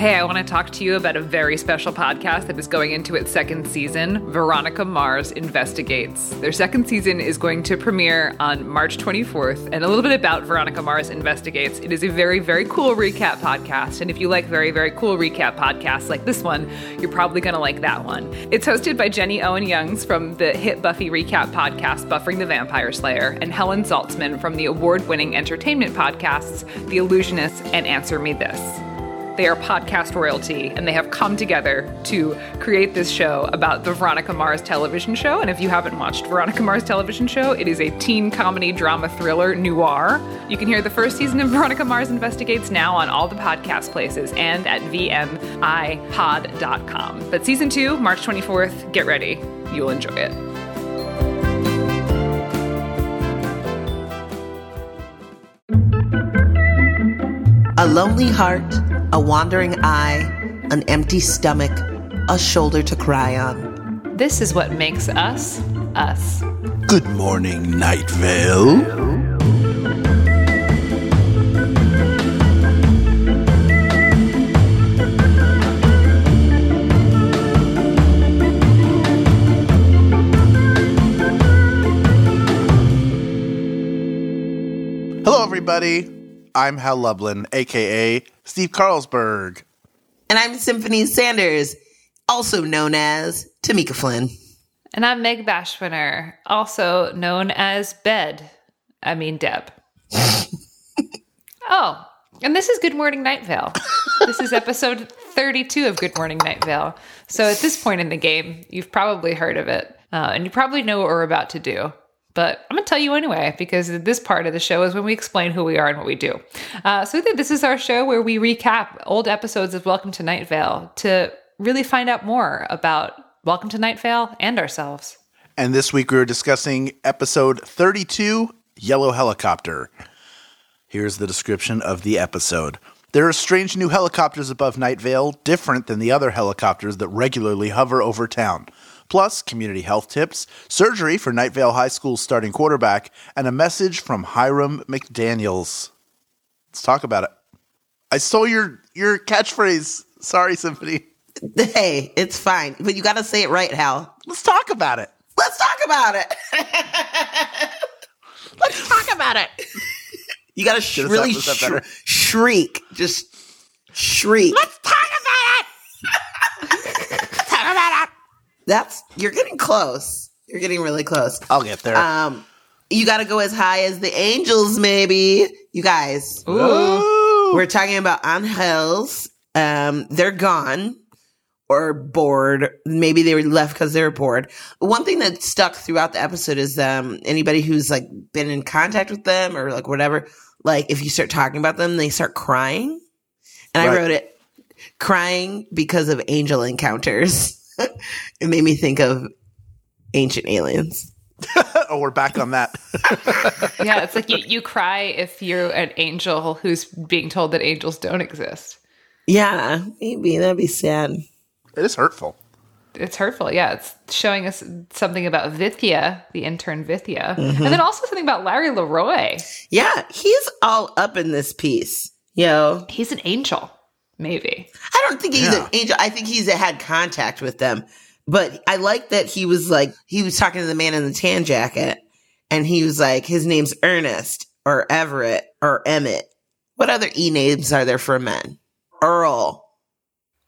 Hey, I want to talk to you about a very special podcast that is going into its second season Veronica Mars Investigates. Their second season is going to premiere on March 24th. And a little bit about Veronica Mars Investigates it is a very, very cool recap podcast. And if you like very, very cool recap podcasts like this one, you're probably going to like that one. It's hosted by Jenny Owen Youngs from the hit Buffy recap podcast Buffering the Vampire Slayer and Helen Zaltzman from the award winning entertainment podcasts The Allusionist and Answer Me This. They are podcast royalty, and they have come together to create this show about the Veronica Mars television show. And if you haven't watched Veronica Mars television show, it is a teen comedy drama thriller noir. You can hear the first season of Veronica Mars Investigates now on all the podcast places and at VMIPod.com. But season two, March 24th, get ready. You'll enjoy it. Lonely heart, a wandering eye, an empty stomach, a shoulder to cry on. This is what makes us us. Good morning, Night Vale. Hello, everybody. I'm Hal Lublin, aka Steve Carlsberg. And I'm Symphony Sanders, also known as Tamika Flynn. And I'm Meg Bashwiner, also known as Bed. I mean, Deb. oh, and this is Good Morning Night Vale. this is episode 32 of Good Morning Night Vale. So at this point in the game, you've probably heard of it, uh, and you probably know what we're about to do. But I'm going to tell you anyway, because this part of the show is when we explain who we are and what we do. Uh, so this is our show where we recap old episodes of Welcome to Night Vale to really find out more about Welcome to Night Vale and ourselves. And this week we were discussing episode 32 Yellow Helicopter. Here's the description of the episode. There are strange new helicopters above Night Vale, different than the other helicopters that regularly hover over town plus community health tips, surgery for Night Vale High School's starting quarterback, and a message from Hiram McDaniels. Let's talk about it. I stole your your catchphrase. Sorry, Symphony. Hey, it's fine, but you got to say it right, Hal. Let's talk about it. Let's talk about it. Let's talk about it. You got to sh- really sh- shriek, just shriek. Let's talk about it. talk about it. That's you're getting close. You're getting really close. I'll get there. Um, you got to go as high as the angels, maybe. You guys. Ooh. We're talking about angels. Um, they're gone or bored. Maybe they were left because they were bored. One thing that stuck throughout the episode is um, anybody who's like been in contact with them or like whatever. Like if you start talking about them, they start crying. And Right. I wrote it crying because of angel encounters. it made me think of ancient aliens. oh, we're back on that. Yeah, it's like you, you cry if you're an angel who's being told that angels don't exist. Yeah, maybe that'd be sad. it is hurtful. It's hurtful. Yeah, it's showing us something about Vithya, the intern Vithya, mm-hmm. and then also something about Larry Leroy. Yeah, he's all up in this piece. Yo, He's an angel, maybe. I don't think he's Yeah. an angel. I think he's had contact with them. But I like that he was like he was talking to the man in the tan jacket, and he was like, his name's Ernest or Everett or Emmett. What other e names are there for men? Earl.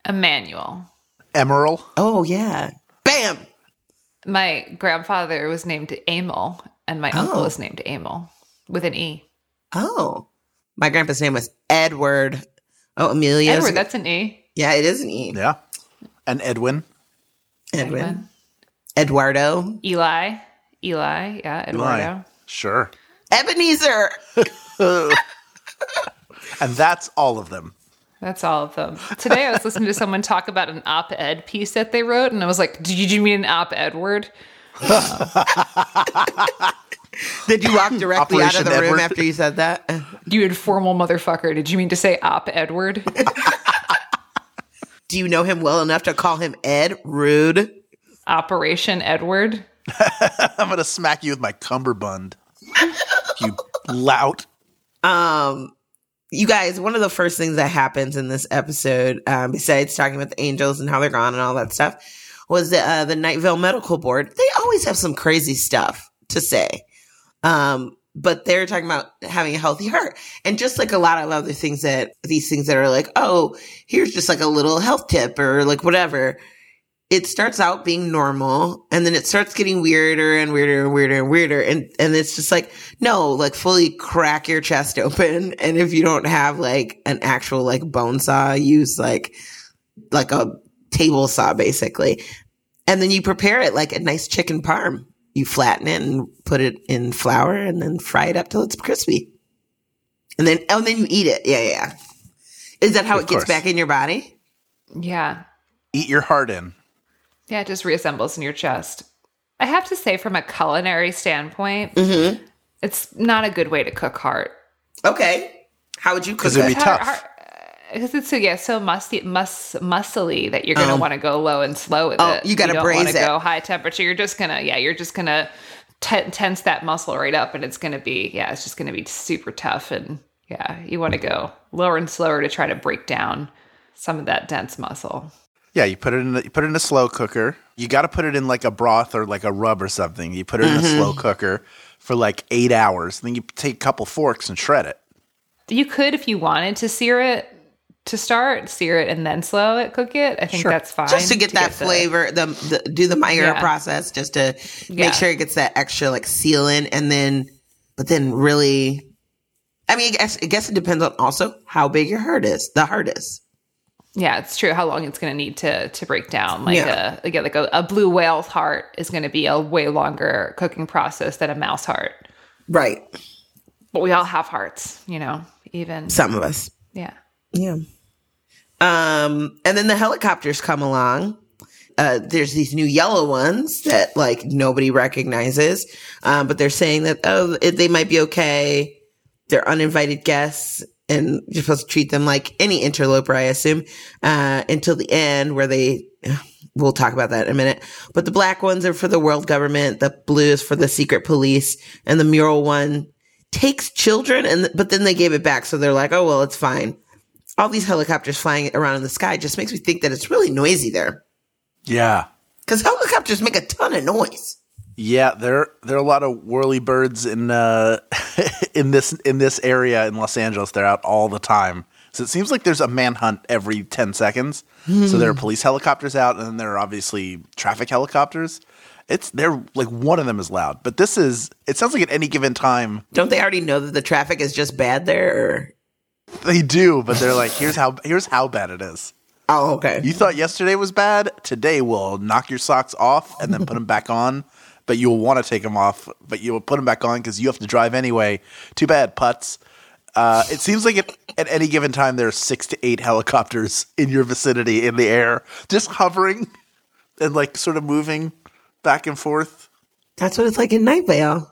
Emmanuel. Emerald. Oh yeah. Bam. My grandfather was named Emil, and my uncle oh. was named Emil with an E. Oh, my grandpa's name was Edward. Oh, Amelia. Edward, that's an E. yeah, it is an E. Yeah. And Edwin. Edwin. Eduardo. Eli. Eli. Yeah, Eduardo. Eli. Sure. Ebenezer. And that's all of them. That's all of them. Today I was listening to someone talk about an op-ed piece that they wrote, and I was like, "Did you mean an op-ed word?" Did you walk directly out of Operation the room after you said that? You informal motherfucker. Did you mean to say op Edward? Do you know him well enough to call him Ed? Rude. Operation Edward. I'm gonna smack you with my cummerbund. you lout. Um, you guys, one of the first things that happens in this episode, um, besides talking about the angels and how they're gone and all that stuff, was the, uh, the Night Vale Medical Board. They always have some crazy stuff to say. Um, but they're talking about having a healthy heart. And just like a lot of other things that these things that are like, oh, here's just like a little health tip or like whatever. It starts out being normal and then it starts getting weirder and weirder and weirder and weirder. And, and it's just like, no, like fully crack your chest open. And if you don't have like an actual like bone saw, use like, like a table saw basically. And then you prepare it like a nice chicken parm you flatten it and put it in flour and then fry it up till it's crispy. And then, oh, and then you eat it. Yeah, yeah. Is that how Of it gets course. back in your body? Yeah. Eat your heart in. Yeah, it just reassembles in your chest. I have to say, from a culinary standpoint, Mm-hmm. it's not a good way to cook heart. Okay. How would you cook 'Cause it'd it? be tough. Because it's so yeah, so musty, mus, muscly that you're gonna Um, want to go low and slow with oh, it. you gotta don't braise wanna it. Go high temperature. You're just gonna yeah, you're just gonna te- tense that muscle right up, and it's gonna be yeah, it's just gonna be super tough. And yeah, you want to go lower and slower to try to break down some of that dense muscle. Yeah, you put it in. A, you put it in a slow cooker. You got to put it in like a broth or like a rub or something. You put it in a slow cooker for like eight hours. Then you take a couple forks and shred it. You could, if you wanted to sear it to start, sear it and then slow it, cook it. I think that's fine. Just to get that the- flavor, the, the do the Maillard Yeah. process, just to Yeah. make sure it gets that extra like seal in, and then, but then really, I mean, I guess, I guess it depends on also how big your heart is. The heart is. Yeah, it's true. How long it's going to need to to break down? Like Yeah. Uh, a like like a, a blue whale's heart is going to be a way longer cooking process than a mouse heart. Right. But we all have hearts, you know. Even Some of us. yeah. Yeah. Um, and then the helicopters come along. Uh, there's these new yellow ones that like nobody recognizes. Um, but they're saying that, oh, they might be okay. They're uninvited guests and you're supposed to treat them like any interloper, I assume, uh, until the end where they, we'll talk about that in a minute. But the black ones are for the world government. The blue is for the secret police and the mural one takes children and, but then they gave it back. So they're like, oh, well, it's fine all these helicopters flying around in the sky just makes me think that it's really noisy there. Yeah, Because helicopters make a ton of noise. yeah. There there are a lot of whirly birds in uh, in this in this area in Los Angeles. They're out all the time. So it seems like there's a manhunt every ten seconds. So there are police helicopters out, and then there are obviously traffic helicopters. It's they're like one of them is loud, but this is. It sounds like at any given time Don't they already know that the traffic is just bad there? Or? They do, but they're like, here's how here's how bad it is. Oh, okay. You thought yesterday was bad. Today will knock your socks off and then put them back on. But you'll want to take them off, but you'll put them back on because you have to drive anyway. Too bad, putts. Uh, it seems like at, at any given time there are six to eight helicopters in your vicinity in the air, just hovering and like sort of moving back and forth. That's what it's like in Night Vale.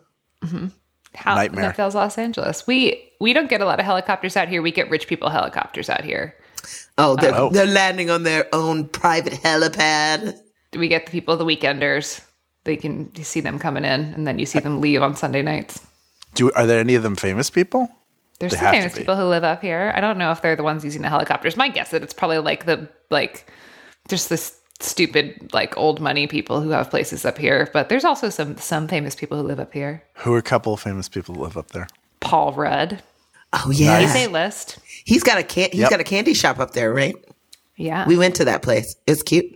How Nightmare. that feels Los Angeles. We we don't get a lot of helicopters out here. We get rich people helicopters out here. Oh, they're, Oh. they're landing on their own private helipad. Do we get the people the weekenders. They can you see them coming in, and then you see them leave on Sunday nights. Do are there any of them famous people? There's They some famous people who live up here. I don't know if they're the ones using the helicopters. My guess is that it's probably like the like just this stupid like old money people who have places up here. But there's also some some famous people who live up here. Who are a couple of famous people that live up there? Paul Rudd. Oh yeah, He's a list. he's got a can- he's Yep. got a candy shop up there, right? Yeah. We went to that place. It's cute.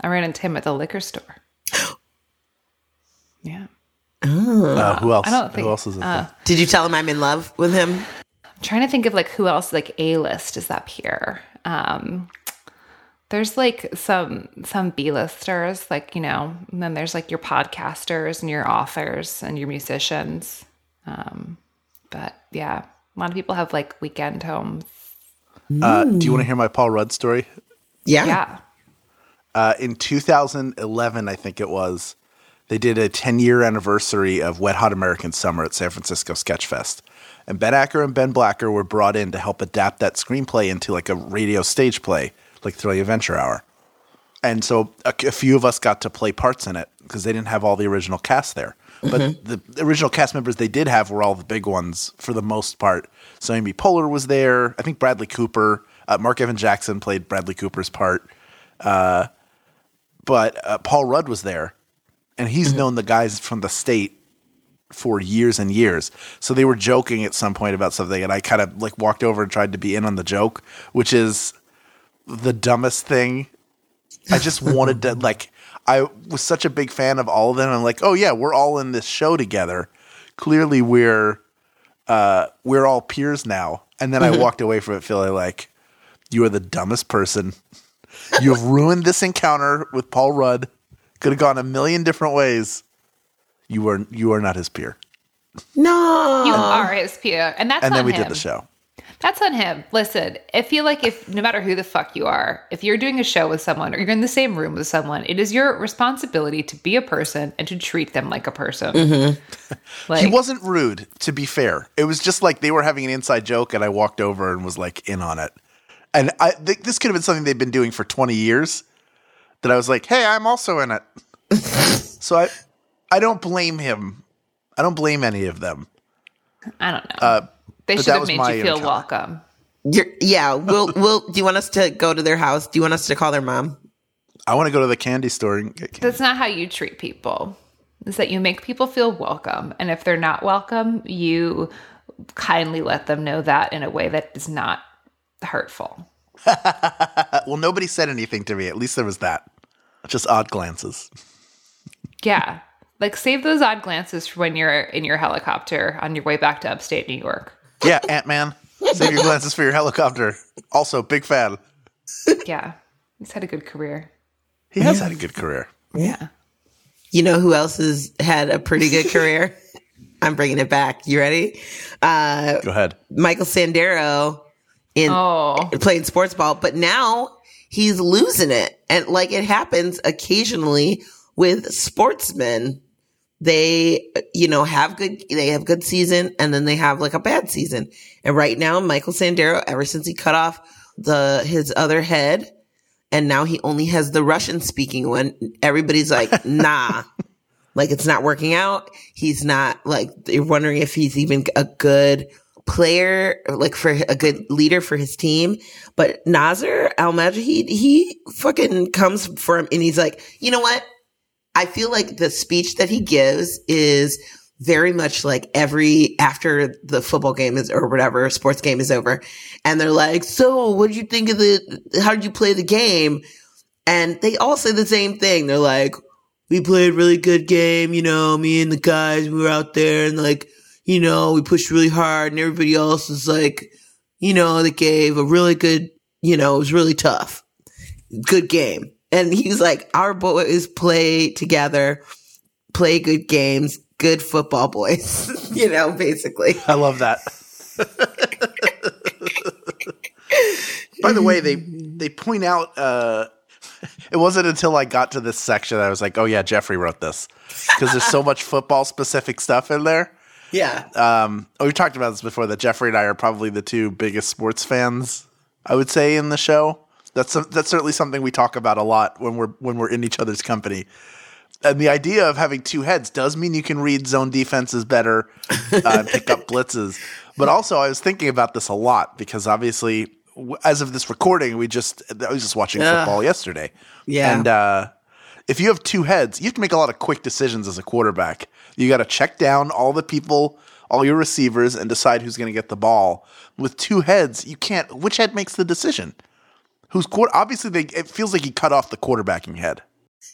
I ran into him at the liquor store. Yeah. Uh, who else? I don't think who else is up there? Did you tell him I'm in love with him? I'm trying to think of like who else like A list is up here. Um there's like some some B listers, like, you know, and then there's like your podcasters and your authors and your musicians. Um but yeah, a lot of people have like weekend homes. Uh, do you want to hear my Paul Rudd story? Yeah. Yeah. Uh, in 2011, I think it was, they did a 10 year anniversary of Wet Hot American Summer at San Francisco Sketchfest. And Ben Acker and Ben Blacker were brought in to help adapt that screenplay into like a radio stage play, like Thrilling Adventure Hour. And so a, a few of us got to play parts in it because they didn't have all the original cast there. But the original cast members they did have were all the big ones for the most part. So Amy Poehler was there. I think Bradley Cooper, uh, Mark Evan Jackson played Bradley Cooper's part. Uh, but uh, Paul Rudd was there, and he's known the guys from the state for years and years. So they were joking at some point about something, and I kind of like walked over and tried to be in on the joke, which is the dumbest thing. I just wanted to like. I was such a big fan of all of them. I'm like, oh yeah, we're all in this show together. Clearly, we're uh, we're all peers now. And then I walked away from it feeling like you are the dumbest person. You have ruined this encounter with Paul Rudd. Could have gone a million different ways. You are you are not his peer. No. You are his peer, and that's And on then we him. did the show. That's on him. Listen, I feel like if no matter who the fuck you are, if you're doing a show with someone or you're in the same room with someone, it is your responsibility to be a person and to treat them like a person. Mm-hmm. Like, He wasn't rude, to be fair. It was just like they were having an inside joke, and I walked over and was like in on it. And I th- this could have been something they've been doing for 20 years. That I was like, hey, I'm also in it. so I, I don't blame him. I don't blame any of them. I don't know. Uh, they but should have made you feel encounter. welcome. You're, yeah, we'll we'll. Do you want us to go to their house? Do you want us to call their mom? I want to go to the candy store and get candy. That's not how you treat people. Is that you make people feel welcome, and if they're not welcome, you kindly let them know that in a way that is not hurtful. Well, nobody said anything to me. At least there was that. Just odd glances. Yeah. Like save those odd glances for when you're in your helicopter on your way back to upstate New York. Yeah, Ant Man. Save your glances for your helicopter. Also, big fan. Yeah. He's had a good career. He has had a good career. Yeah. You know who else has had a pretty good career? I'm bringing it back. You ready? Uh, Go ahead. Michael Sandero in Oh. playing sports ball, but now he's losing it. And like it happens occasionally with sportsmen. They, you know, have good, they have good season and then they have like a bad season. And right now, Michael Sandero, ever since he cut off the, his other head and now he only has the Russian speaking one, everybody's like, nah, like it's not working out. He's not like, you're wondering if he's even a good player, like for a good leader for his team. But Nazr al-Mujaheed, he fucking comes for him and he's like, you know what? I feel like the speech that he gives is very much like every after the football game is or whatever sports game is over and they're like so what did you think of the how did you play the game? And they all say the same thing. They're like we played a really good game you know me and the guys we were out there and like you know we pushed really hard and everybody else is like you know they gave a really good you know it was really tough. Good game. And he's like, our boys play together, play good games, good football boys, you know, basically. I love that. By the way, they they point out uh, it wasn't until I got to this section that I was like, "Oh yeah, Jeffrey wrote this," because there's so much football specific stuff in there. Yeah. Um, oh, we talked about this before. That Jeffrey and I are probably the two biggest sports fans. I would say in the show. That's that's certainly something we talk about a lot when we're when we're in each other's company. And the idea of having two heads does mean you can read zone defenses better, uh, and pick up blitzes. But also, I was thinking about this a lot because obviously, as of this recording, we just I was just watching football yesterday. Yeah. and uh, if you have two heads, you have to make a lot of quick decisions as a quarterback. You got to check down all the people, all your receivers, and decide who's going to get the ball. With two heads, you can't. Which head makes the decision? Who's quarter? Obviously, they, it feels like he cut off the quarterbacking head.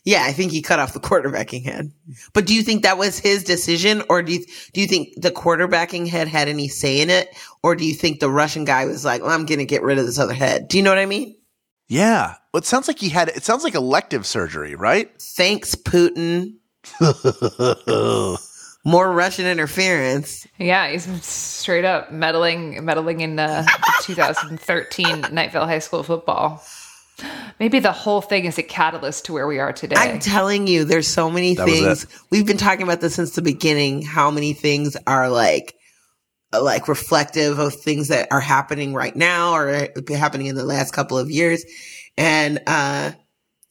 Yeah, I think he cut off the quarterbacking head. But do you think that was his decision or do you, do you think the quarterbacking head had any say in it? Or do you think the Russian guy was like, well, I'm going to get rid of this other head? Do you know what I mean? Yeah, well, it sounds like he had. It sounds like elective surgery, right? Thanks, Putin. More Russian interference. Yeah, he's straight up meddling meddling in uh, the 2013 Night Vale High School football. Maybe the whole thing is a catalyst to where we are today. I'm telling you, there's so many That things. We've been talking about this since the beginning. How many things are like, uh, like reflective of things that are happening right now or happening in the last couple of years, and uh,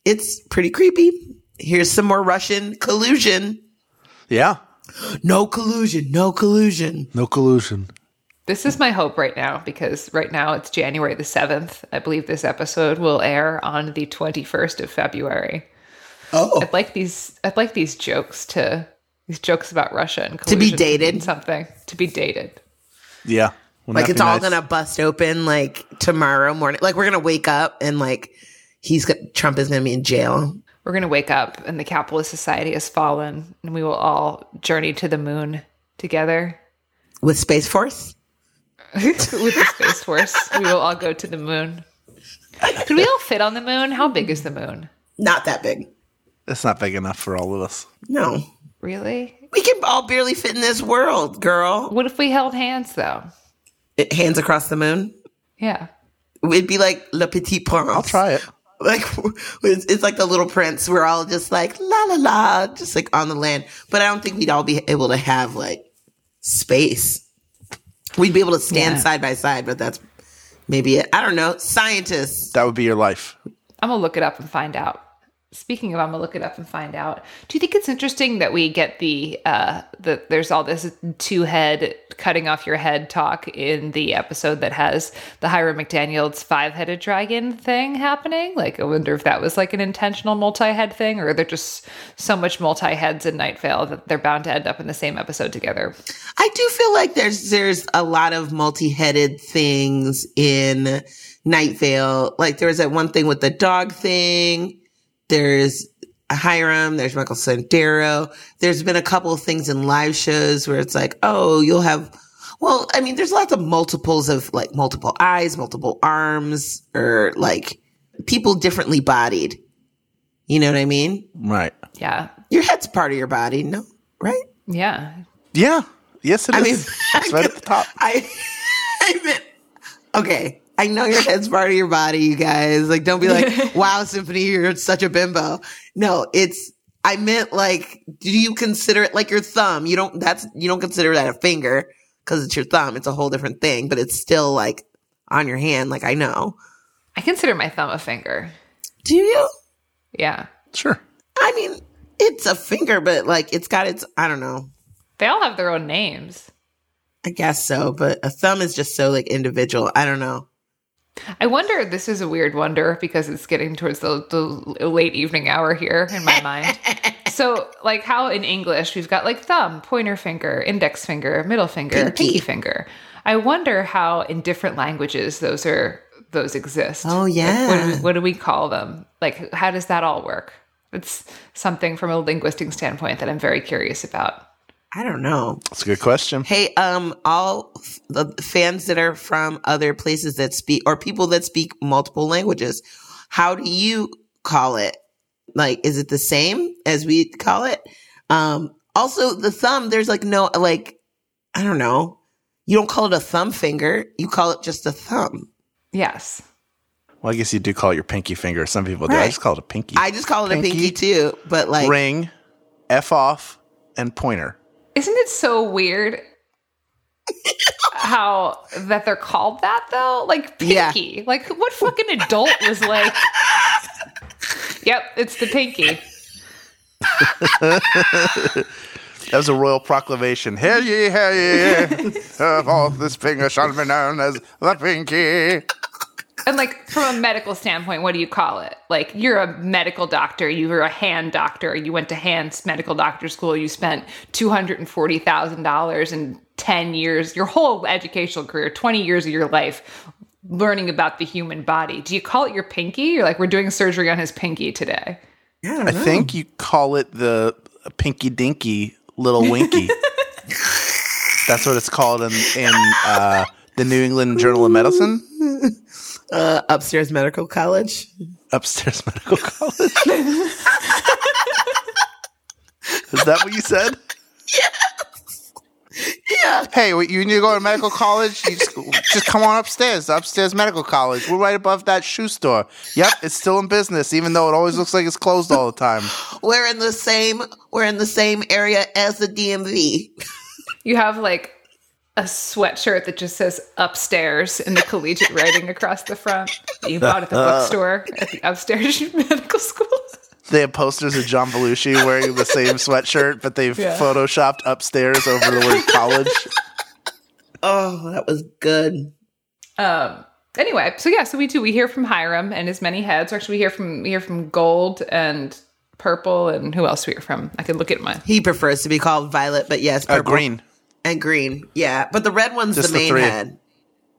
it's pretty creepy. Here's some more Russian collusion. Yeah, No collusion. No collusion. No collusion. This is my hope right now because right now it's January the 7th. I believe this episode will air on the 21st of February. Oh, I'd like these I'd like these jokes to these jokes about Russia and To be dated? something to be dated. Yeah. Wouldn't like it's all nice? gonna bust open like tomorrow morning. Like we're gonna wake up and like he's got Trump is gonna be in jail. We're going to wake up and the capitalist society has fallen and we will all journey to the moon together with Space Force. with the space force. We will all go to the moon. Could we all fit on the moon? How big is the moon? Not that big. It's not big enough for all of us. No, Really? we can all barely fit in this world, girl. What if we held hands though? It, hands across the moon. Yeah. It'd be like Le Petit Prince. I'll try it. Like it's, it's like the Little Prince. We're all just like la la la, just like on the land. But I don't think we'd all be able to have like space. We'd be able to stand Yeah. side by side, but that's maybe it. I don't know. Scientists. That would be your life. I'm gonna look it up and find out. Speaking of, I'm gonna look it up and find out. Do you think it's interesting that we get the uh the there's all this two head cutting off your head talk in the episode that has the Hiram McDaniel's five headed dragon thing happening? Like, I wonder if that was like an intentional multi head thing, or they're just so much multi heads in Night Vale that they're bound to end up in the same episode together. I do feel like there's there's a lot of multi-headed things in Night Vale. Like there was that one thing with the dog thing. There's Hiram. There's Michael Sandero. There's been a couple of things in live shows where it's like, oh, you'll have. Well, I mean, there's lots of multiples of like multiple eyes, multiple arms, or like people differently bodied. You know what I mean? Right. Yeah. Your head's part of your body, no? Right? Yeah. Yeah. Yes, it is. I mean, it's right at the top. I, I meant, okay. I know your head's part of your body, you guys. Like, don't be like, wow, Symphony, you're such a bimbo. No, it's, I meant like, do you consider it like your thumb? You don't, that's, you don't consider that a finger because it's your thumb. It's a whole different thing, but it's still like on your hand. Like, I know. I consider my thumb a finger. Do you? Yeah. Sure. I mean, it's a finger, but like, it's got its, I don't know. They all have their own names. I guess so, but a thumb is just so like individual. I don't know. I wonder, this is a weird wonder because it's getting towards the, the late evening hour here in my mind. so, like how in English we've got like thumb, pointer finger, index finger, middle finger, Pinky. pinky, finger. I wonder how in different languages those are those exist. Oh, Like, what, do yeah. we, what do we call them? Like, how does that all work? It's something from a linguistic standpoint that I'm very curious about. I don't know. That's a good question. Hey, um, all f- the fans that are from other places that speak or people that speak multiple languages, how do you call it? Like, is it the same as we call it? Um, also the thumb, there's like no, like, I don't know. You don't call it a thumb finger. You call it just a thumb. Yes. Well, I guess you do call it your pinky finger. Some people do. I just call it a pinky. I just call it a Pinky. pinky too, but like, Ring, F off, and pointer. Isn't it so weird how that they're called that though? Like Yeah. pinky. Like what fucking adult was like Yep, it's the pinky. That was a royal proclamation. Hear ye, hear ye. Of all this finger shall be known as the pinky. And like from a medical standpoint, what do you call it? Like you're a medical doctor, you were a hand doctor, you went to hands medical doctor school, you spent two hundred and forty thousand dollars in ten years, your whole educational career, twenty years of your life learning about the human body. Do you call it your pinky? You're like, we're doing surgery on his pinky today. I I think you call it the pinky dinky little winky. That's what it's called in, in uh, the New England Journal of Medicine, uh, upstairs medical college. upstairs medical college. Is that what you said? Yeah. Hey, you need to go to medical college? You just, just come on upstairs, upstairs medical college. We're right above that shoe store. Yep, it's still in business, even though it always looks like it's closed all the time. We're in the same, we're in the same area as the DMV. You have like a sweatshirt that just says upstairs in the collegiate writing across the front that you bought at the bookstore at the upstairs medical school. They have posters of John Belushi wearing the same sweatshirt, but they've Yeah. photoshopped upstairs over the word college. Oh, that was good. Um. Anyway, so yeah, so we do. We hear from Hiram and his many heads. Actually, we hear from we hear from Gold and Purple and who else we hear from? I can look at my. He prefers to be called Violet, but yes, Uh, green. And green. Yeah, but the red one's Just the the main three. head,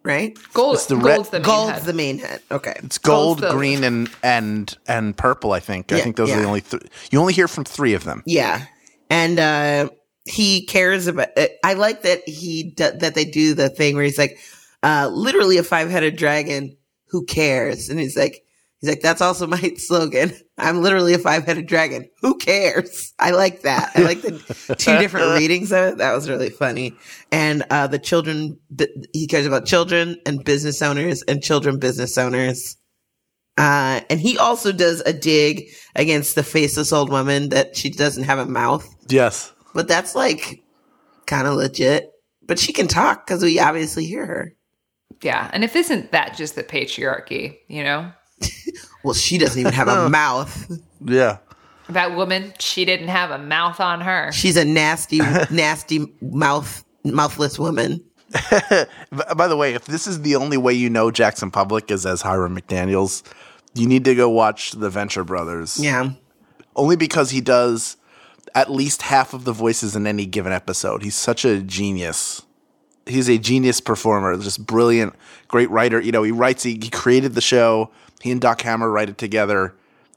right? Gold. It's the red- Gold's the main Gold's head. the main head. Okay. It's gold, Gold's the- green, and and and purple. I think. I think those are the only. Th- you only hear from three of them. Yeah, and uh he cares about. Uh, I like that he d- that they do the thing where he's like, uh literally a five headed dragon. Who cares? And he's like, he's like, that's also my slogan. I'm literally a five headed dragon. Who cares? I like that. I like the two different readings of it. That was really funny. And uh the children, he cares about children and business owners and children business owners. Uh, and he also does a dig against the faceless old woman that she doesn't have a mouth, Yes. but that's like kind of legit. But she can talk because we obviously hear her. Yeah, and if isn't that just the patriarchy? You know, Well, she doesn't even have a mouth. Yeah. that woman, she didn't have a mouth on her. She's a nasty, nasty mouth, mouthless woman. By the way, if this is the only way you know Jackson Publick is as Hiram McDaniels, you need to go watch the Venture Brothers. Yeah. Only because he does at least half of the voices in any given episode. He's such a genius. He's a genius performer, just brilliant, great writer. You know, he writes, he, he created the show. He and Doc Hammer write it together,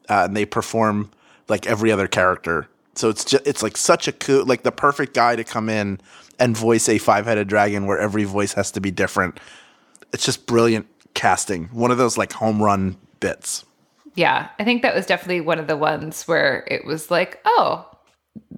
uh, and they perform like every other character. So it's just, it's like such a cool, like the perfect guy to come in and voice a five headed dragon where every voice has to be different. It's just brilliant casting. One of those like home run bits. Yeah, I think that was definitely one of the ones where it was like, oh,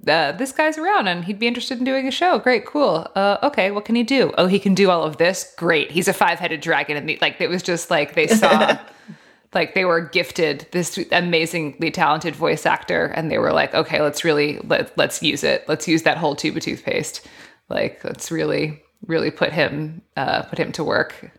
uh, this guy's around and he'd be interested in doing a show. Great, cool. Uh, okay, what can he do? Oh, he can do all of this. Great. He's a five-headed dragon, and the, like it was just like they saw, like they were gifted this amazingly talented voice actor, and they were like, okay, let's really let let's use it. Let's use that whole tube of toothpaste. Like let's really really put him uh, put him to work.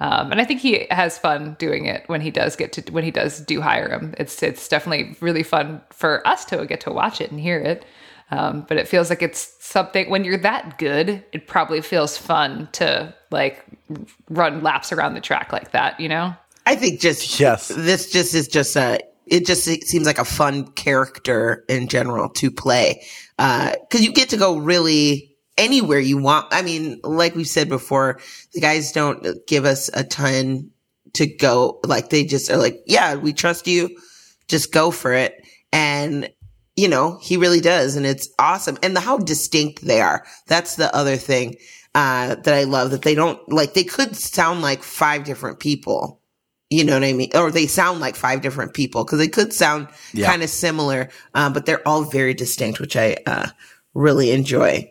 Um, and I think he has fun doing it when he does get to when he does do Hiram. It's it's definitely really fun for us to get to watch it and hear it. Um, but it feels like it's something when you're that good, it probably feels fun to like run laps around the track like that, you know? I think just Yes. this just is just a it just seems like a fun character in general to play because you get to go really anywhere you want. I mean, like we said before, the guys don't give us a ton to go. Like they just are like, yeah, we trust you, just go for it, and you know he really does, and it's awesome. And the how distinct they are. That's the other thing uh, that I love that they don't like. They could sound like five different people. You know what I mean? Or they sound like five different people because they could sound Yeah. kind of similar, uh, but they're all very distinct, which I uh, really enjoy.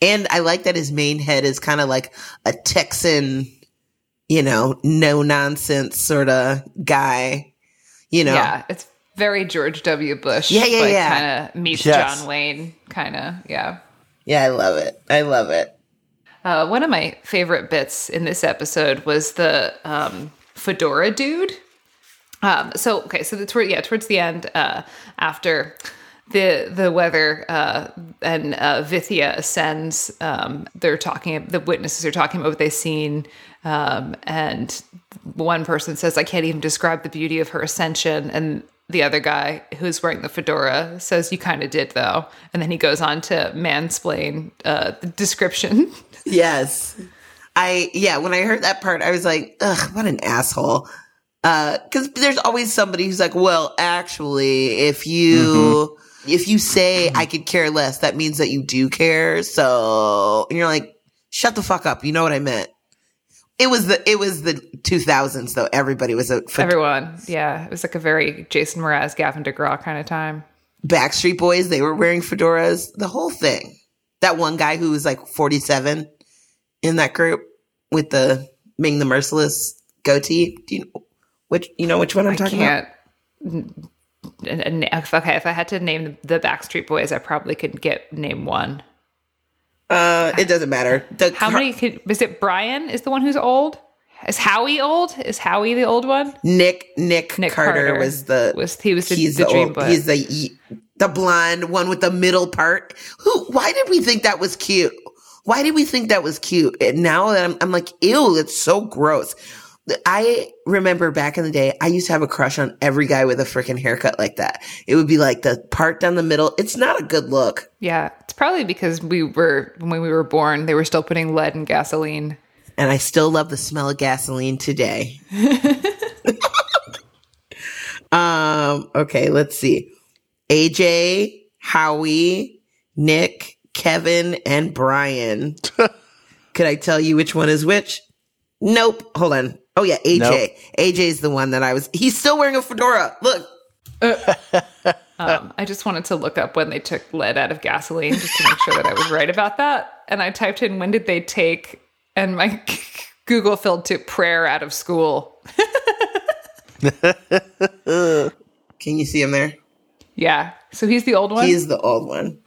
And I like that his main head is kind of like a Texan, you know, no nonsense sort of guy. You know, Yeah, it's very George W. Bush. Yeah, yeah, like, yeah. Kind of meets Yes. John Wayne, kind of. Yeah. yeah, I love it. I love it. Uh, one of my favorite bits in this episode was the um, fedora dude. Um, so okay, so the toward yeah towards the end, uh, after the the weather uh, and uh, Vithya ascends, um, they're talking. The witnesses are talking about what they've seen, um, and one person says, "I can't even describe the beauty of her ascension," and the other guy who's wearing the fedora says, "You kind of did, though." And then he goes on to mansplain uh, the description. Yes. I, yeah, when I heard that part, I was like, ugh, what an asshole. Uh, cause there's always somebody who's like, well, actually, if you, if you say I could care less, that means that you do care. So, and you're like, shut the fuck up. You know what I meant? It was the, it was the 2000s though. Everybody was a, for Everyone, yeah, it was like a very Jason Mraz, Gavin DeGraw kind of time. Backstreet Boys. They were wearing fedoras, the whole thing. That one guy who was like 47 in that group with the Ming the Merciless goatee. Do you which you know which one I'm I talking n- if- Okay, if I had to name the Backstreet Boys, I probably could get name one. Uh, it doesn't matter. The How many? Could, is it Brian? Is the one who's old? Is Howie old? Is Howie the old one? Nick Nick, Nick Carter, Carter was the was- he was the- he's the dream old- boy. He's the the blonde one with the middle part. Who? Why did we think that was cute? Why did we think that was cute? And now that I'm, I'm like, ew, it's so gross. I remember back in the day, I used to have a crush on every guy with a freaking haircut like that. It would be like the part down the middle. It's not a good look. Yeah, it's probably because we were when we were born, they were still putting lead in gasoline. and I still love the smell of gasoline today. um, okay, let's see. AJ, Howie, Nick, Kevin, and Brian. Could I tell you which one is which? Nope. Hold on. Oh yeah, AJ. Nope. AJ's the one that I was. He's still wearing a fedora. Look. Um, I just wanted to look up when they took lead out of gasoline just to make sure that I was right about that. And I typed in when did they take, and my Google filled to prayer out of school. Can you see him there? Yeah, so he's the old one. He's the old one.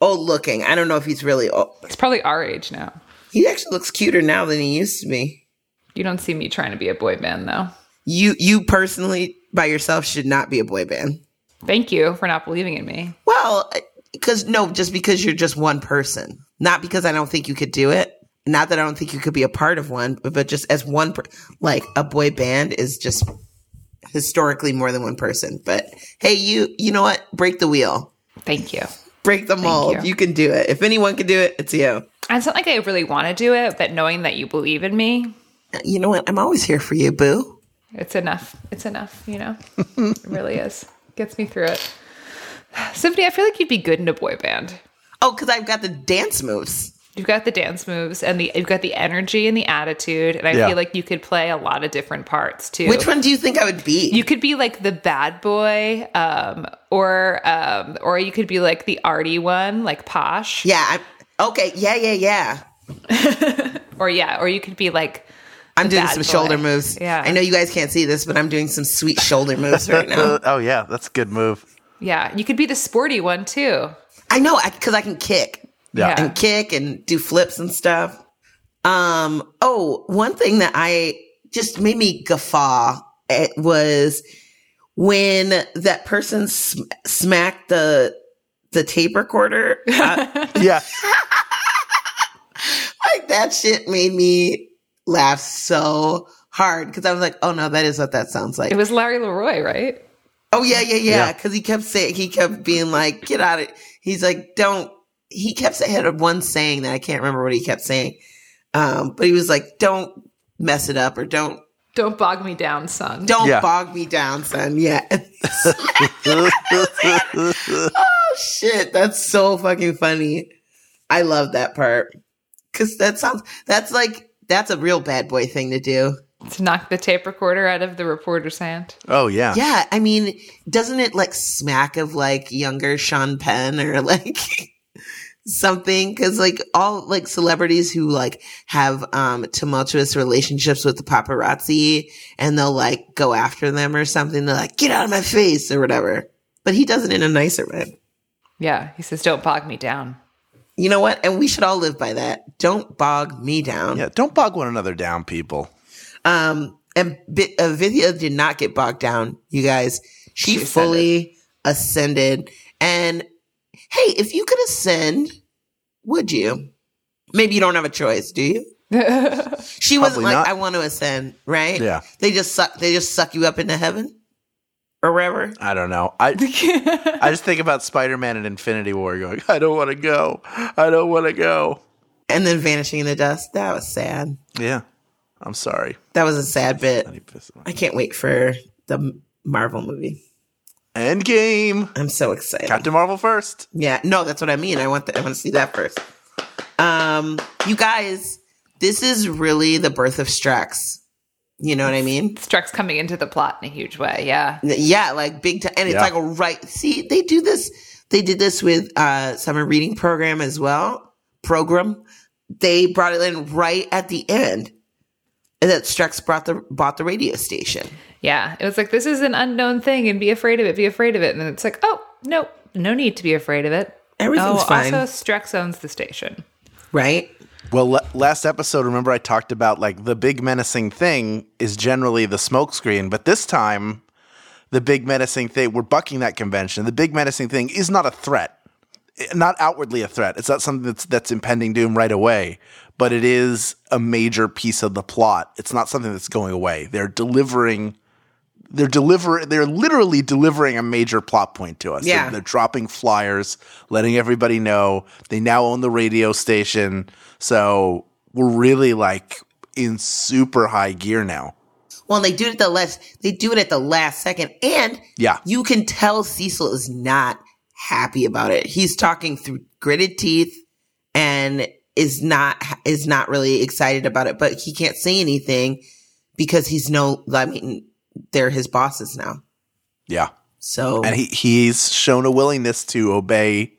Old looking. I don't know if he's really old. he's probably our age now. He actually looks cuter now than he used to be. You don't see me trying to be a boy band though. You you personally by yourself should not be a boy band. Thank you for not believing in me. Well, because no, just because you're just one person, not because I don't think you could do it. Not that I don't think you could be a part of one, but, but just as one, per- like a boy band is just historically more than one person. But hey, you you know what? Break the wheel, Thank you. Break the mold. you. You. can do it. If anyone can do it, it's you. It's not like I really want to do it, but knowing that you believe in me, You know what? I'm always here for you, boo. it's enough. It's enough, you know? it really is. Gets me through it. Symphony, I feel like you'd be good in a boy band. Oh, because I've got the dance moves. You've got the dance moves and the you've got the energy and the attitude, and I Yeah. feel like you could play a lot of different parts too. Which one do you think I would be? You could be like the bad boy, um, or um, or you could be like the arty one, like posh. yeah. I'm, okay. Yeah. Yeah. Yeah. Or yeah, or you could be like I'm doing some boy. shoulder moves. Yeah. I know you guys can't see this, but I'm doing some sweet shoulder moves right now. oh yeah, that's a good move. yeah, you could be the sporty one too. I know because I, can kick Yeah. Yeah. and kick and do flips and stuff. Um. Oh, one thing that I just made me guffaw it was when that person sm- smacked the the tape recorder. Uh, Yeah. like that shit made me laugh so hard because I was like, "Oh no, that is what that sounds like." It was Larry Leroy, right? Oh yeah, yeah, yeah. Yeah. Because he kept saying, he kept being like, "Get out of." He's like, "Don't." He kept saying had one saying that I can't remember what he kept saying, um, but he was like, "Don't mess it up," or "Don't Don't bog me down, son. don't Yeah. bog me down, son." Yeah. oh shit, that's so fucking funny. I love that part because that sounds that's like that's a real bad boy thing to do. to knock the tape recorder out of the reporter's hand. Oh yeah. Yeah, I mean, doesn't it like smack of like younger Sean Penn or like something? Because like all like celebrities who like have um tumultuous relationships with the paparazzi and they'll like go after them or something. They're like, get out of my face or whatever. But he does it in a nicer way. Yeah, he says, "Don't bog me down." You know what? And we should all live by that. Don't bog me down. Yeah. Don't bog one another down, people. Um, and Bi- uh, Vidya did not get bogged down, you guys. She, She fully ascended. And hey, if you could ascend, would you? Maybe you don't have a choice, do you? She wasn't Probably like, not. I want to ascend, right? Yeah. They just suck. They just suck you up into heaven or wherever. I don't know. I I just think about Spider Man and Infinity War going, I don't want to go. I don't want to go. And then vanishing in the dust. That was sad. Yeah. I'm sorry. That was a sad bit. He pissed me off. I can't wait for the Marvel movie. Endgame. I'm so excited. Captain Marvel first. Yeah, no, that's what I mean. I want the, I want to see that first. Um, you guys, this is really the birth of Strex. You know what I mean? Strex coming into the plot in a huge way. Yeah, Yeah, like big time, and it's Yeah. like a right. See, they do this. They did this with uh summer reading program as well. Program. They brought it in right at the end, and that Strex brought the bought the radio station. Yeah. It was like this is an unknown thing, and be afraid of it. Be afraid of it. And then it's like, oh no, no need to be afraid of it. Everything's oh, fine. Also, Strex owns the station. right? Well, l- last episode, remember I talked about like the big menacing thing is generally the smokescreen, but this time, the big menacing thing, we're bucking that convention. The big menacing thing is not a threat, Eh, not outwardly a threat. It's not something that's that's impending doom right away, but it is a major piece of the plot. It's not something that's going away. They're delivering. They're deliver. They're literally delivering a major plot point to us. Yeah. They're, they're dropping flyers, letting everybody know they now own the radio station. So we're really like in super high gear now. Well, they do it at the last. They do it at the last second, and Yeah. you can tell Cecil is not happy about it. He's talking through gritted teeth, and is not is not really excited about it. But he can't say anything because he's no. I mean, they're his bosses now. Yeah. So And he, he's shown a willingness to obey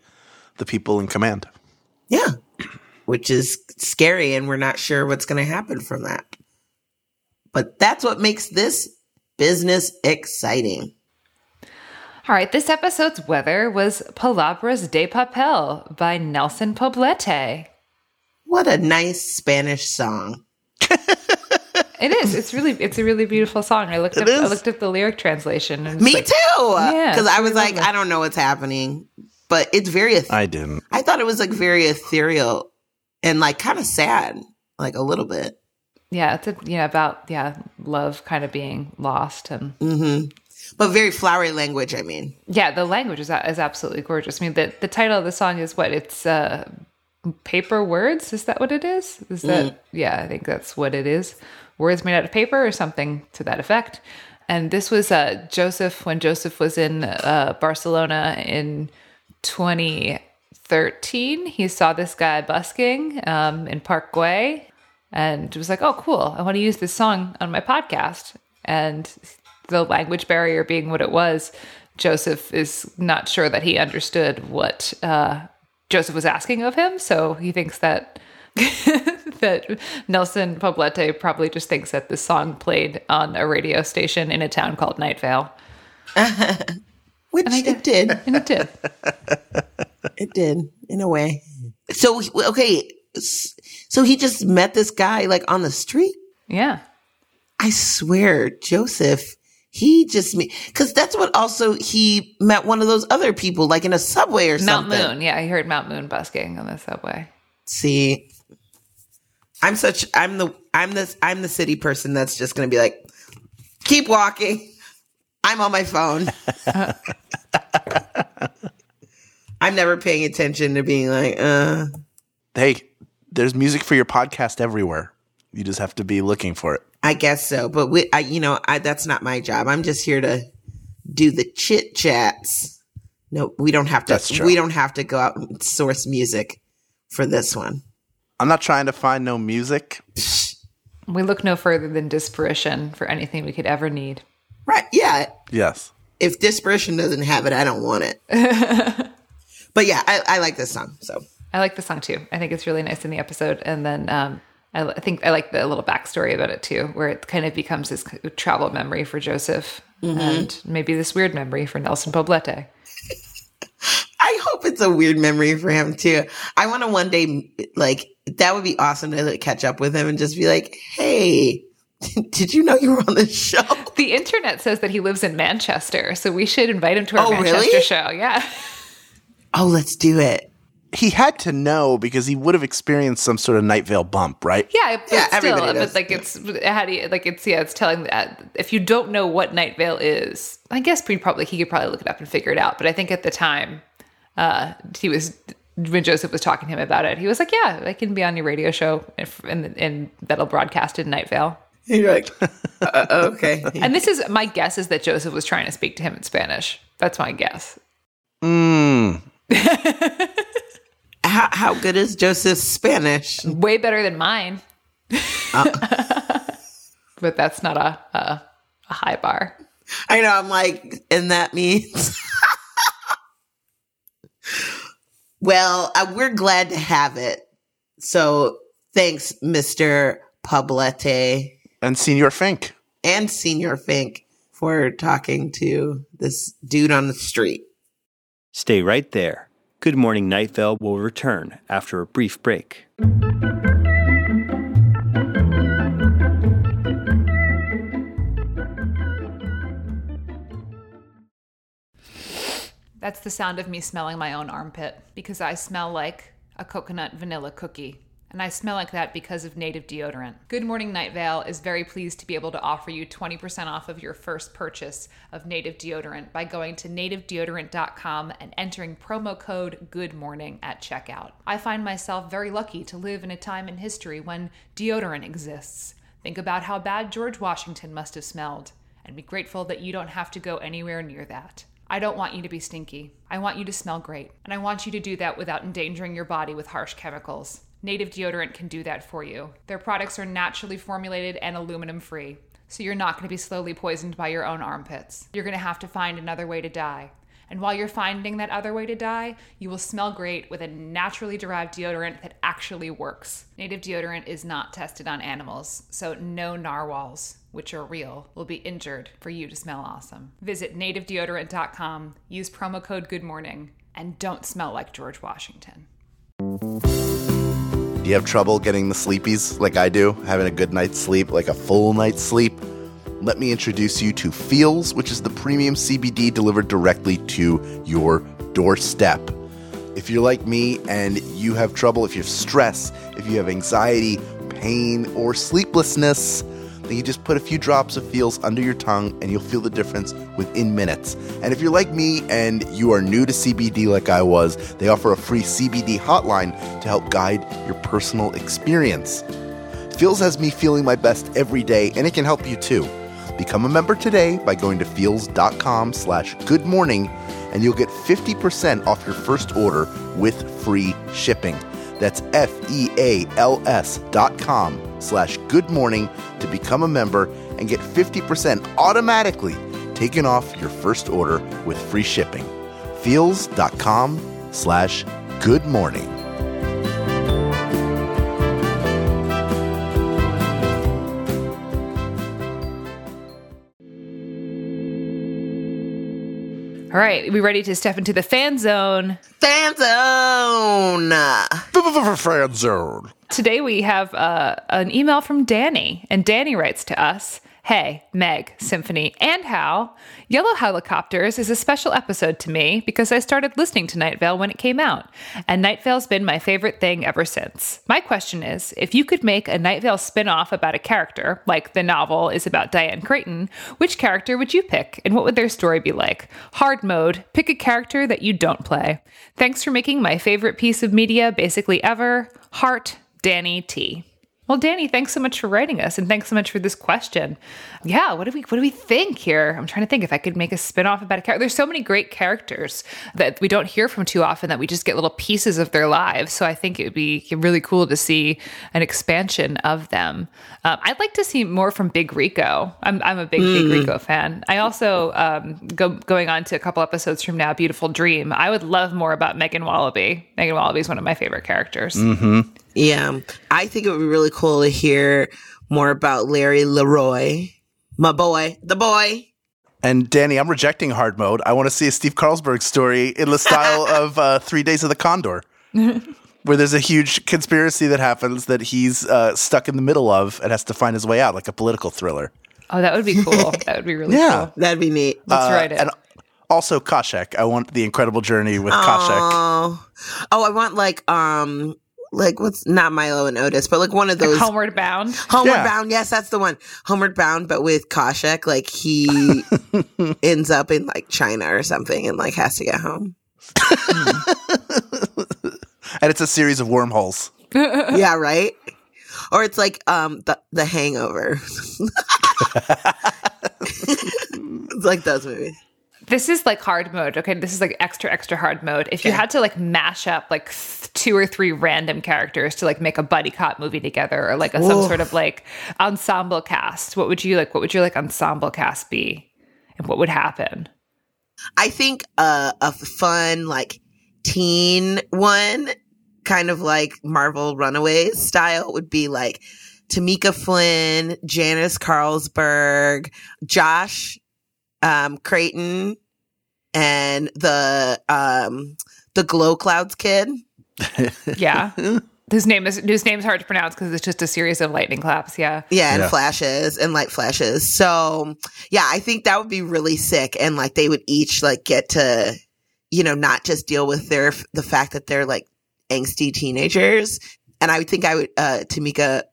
the people in command. yeah, which is scary, and we're not sure what's going to happen from that. But that's what makes this business exciting. All right, this episode's weather was Palabras de Papel by Nelson Poblete. What a nice Spanish song. It is. It's really. It's a really beautiful song. I looked It up. I looked up the lyric translation. And Me like- too. Yeah, Because I was it's like, lovely. I don't know what's happening, but it's very. eth- I didn't. I thought it was like very ethereal and like kind of sad, like a little bit. Yeah, it's a, yeah about yeah love kind of being lost and hmm But very flowery language. I mean, yeah the language is is absolutely gorgeous. I mean the the title of the song is what it's uh paper words. Is that what it is? Is that yeah? I think that's what it is. Words made out of paper or something to that effect. And this was uh Joseph when Joseph was in uh Barcelona in 2013. He saw this guy busking um, in Parkway and was like, "Oh, cool! I want to use this song on my podcast." And the language barrier being what it was, Joseph is not sure that he understood what uh, Joseph was asking of him. So he thinks that that Nelson Poblete probably just thinks that this song played on a radio station in a town called Night Vale, which it did. and it did. It did in a way. So okay, so he just met this guy like on the street. Yeah. I swear, Joseph, he just me because that's what also he met one of those other people like in a subway or Mount something. Mount Moon. Yeah, I heard Mount Moon busking on the subway. See, I'm such I'm the I'm this I'm the city person that's just gonna be like, keep walking. I'm on my phone. I'm never paying attention to being like, uh, Hey, there's music for your podcast everywhere. You just have to be looking for it. I guess so. But we, I, you know, I, that's not my job. I'm just here to do the chit chats. No, we don't have to. We don't have to go out and source music for this one. I'm not trying to find no music. We look no further than disparition for anything we could ever need. Right? Yeah. Yes. If disparition doesn't have it, I don't want it. but yeah, I, I like this song. So I like the song too. I think it's really nice in the episode. And then um, I, I think I like the little backstory about it too, where it kind of becomes this travel memory for Joseph and maybe this weird memory for Nelson Poblete. I hope it's a weird memory for him too. I want to one day, like, that would be awesome to like, catch up with him and just be like, hey, did you know you were on the show? The internet says that he lives in Manchester, so we should invite him to our Oh, Manchester really? show. Yeah. Oh, let's do it. He had to know because he would have experienced some sort of Night Vale bump, right? Yeah, but Yeah, still, everybody but does. like it's how do you like it's yeah, it's telling that if you don't know what Night Vale is, I guess we probably he could probably look it up and figure it out. But I think at the time, uh, he was when Joseph was talking to him about it, he was like, "Yeah, I can be on your radio show, and, and, and that'll broadcast in Night Vale." You're like, uh, okay. And this is my guess is that Joseph was trying to speak to him in Spanish. That's my guess. Mm. how, how good is Joseph's Spanish? Way better than mine. Uh. but that's not a, a a high bar. I know. I'm like, and that means. Well, uh, we're glad to have it. So thanks, Mr. Poblete And Senior Fink. and Senior Fink for talking to this dude on the street. Stay right there. Good Morning Night Vale will return after a brief break. That's the sound of me smelling my own armpit because I smell like a coconut vanilla cookie. And I smell like that because of native deodorant. Good Morning Night Vale is very pleased to be able to offer you 20% off of your first purchase of native deodorant by going to nativedeodorant.com and entering promo code Good Morning at checkout. I find myself very lucky to live in a time in history when deodorant exists. Think about how bad George Washington must have smelled, and be grateful that you don't have to go anywhere near that. I don't want you to be stinky. I want you to smell great. And I want you to do that without endangering your body with harsh chemicals. Native deodorant can do that for you. Their products are naturally formulated and aluminum free, so you're not going to be slowly poisoned by your own armpits. You're going to have to find another way to die. And while you're finding that other way to die, you will smell great with a naturally derived deodorant that actually works. Native deodorant is not tested on animals, so no narwhals, which are real, will be injured for you to smell awesome. Visit nativedeodorant.com, use promo code GOODMORNING, and don't smell like George Washington. Do you have trouble getting the sleepies like I do, having a good night's sleep, like a full night's sleep? Let me introduce you to Feals, which is the premium CBD delivered directly to your doorstep. If you're like me and you have trouble, if you have stress, if you have anxiety, pain, or sleeplessness, then you just put a few drops of Feals under your tongue and you'll feel the difference within minutes. And if you're like me and you are new to CBD like I was, they offer a free CBD hotline to help guide your personal experience. Feals has me feeling my best every day and it can help you too. Become a member today by going to feals.com slash good morning and you'll get 50% off your first order with free shipping. That's F-E-A-L-S dot com slash good morning to become a member and get 50% automatically taken off your first order with free shipping. Feals.com slash good morning. All right, we ready to step into the fan zone? Fan zone. Friend zone. Today we have uh, an email from Danny, and Danny writes to us Hey, Meg, Symphony, and Hal. Yellow Helicopters is a special episode to me because I started listening to Night Vale when it came out, and Night Vale's been my favorite thing ever since. My question is if you could make a Night Vale spin off about a character, like the novel is about Diane Creighton, which character would you pick, and what would their story be like? Hard mode, pick a character that you don't play. Thanks for making my favorite piece of media basically ever. Heart, Danny T. Well, Danny, thanks so much for writing us, and thanks so much for this question. Yeah, what do we what do we think here? I'm trying to think if I could make a spinoff about a character. There's so many great characters that we don't hear from too often that we just get little pieces of their lives. So I think it would be really cool to see an expansion of them. Um, I'd like to see more from Big Rico. I'm I'm a big Big Rico fan. I also um, go going on to a couple episodes from now. Beautiful Dream. I would love more about Megan Wallaby. Megan Wallaby is one of my favorite characters. Yeah. I think it would be really cool to hear more about Larry Leroy. My boy. The boy. And Danny, I'm rejecting hard mode. I want to see a Steve Carlsberg story in the style of uh, Three Days of the Condor, where there's a huge conspiracy that happens that he's uh, stuck in the middle of and has to find his way out, like a political thriller. Oh, that would be cool. that would be really Yeah. cool. That'd be neat. Let's Uh, write it. And also Khoshekh. I want the incredible journey with Khoshekh. Oh, oh, I want like um, like what's not Milo and Otis, but like one of those Homeward Bound. Homeward Yeah. Bound. Yes, that's the one. Homeward Bound, but with Khoshekh, like he ends up in like China or something, and like has to get home. And it's a series of wormholes. yeah, right. Or it's like um the the Hangover. it's like those movies. This is like hard mode. Okay, this is like extra extra hard mode. If you had to like mash up like th- two or three random characters to like make a buddy cop movie together, or like a, some sort of like ensemble cast, what would you like? What would your like ensemble cast be, and what would happen? I think uh, a fun like teen one, kind of like Marvel Runaways style, would be like Tamika Flynn, Janice Carlsberg, Josh um, Creighton, and the um, the Glow Clouds kid. Yeah, whose name is whose name's hard to pronounce because it's just a series of lightning claps. Yeah, Yeah, and Yeah. flashes and light flashes. So yeah, I think that would be really sick. And like they would each like get to you know, not just deal with their the fact that they're like angsty teenagers. And I would think I would uh Tamika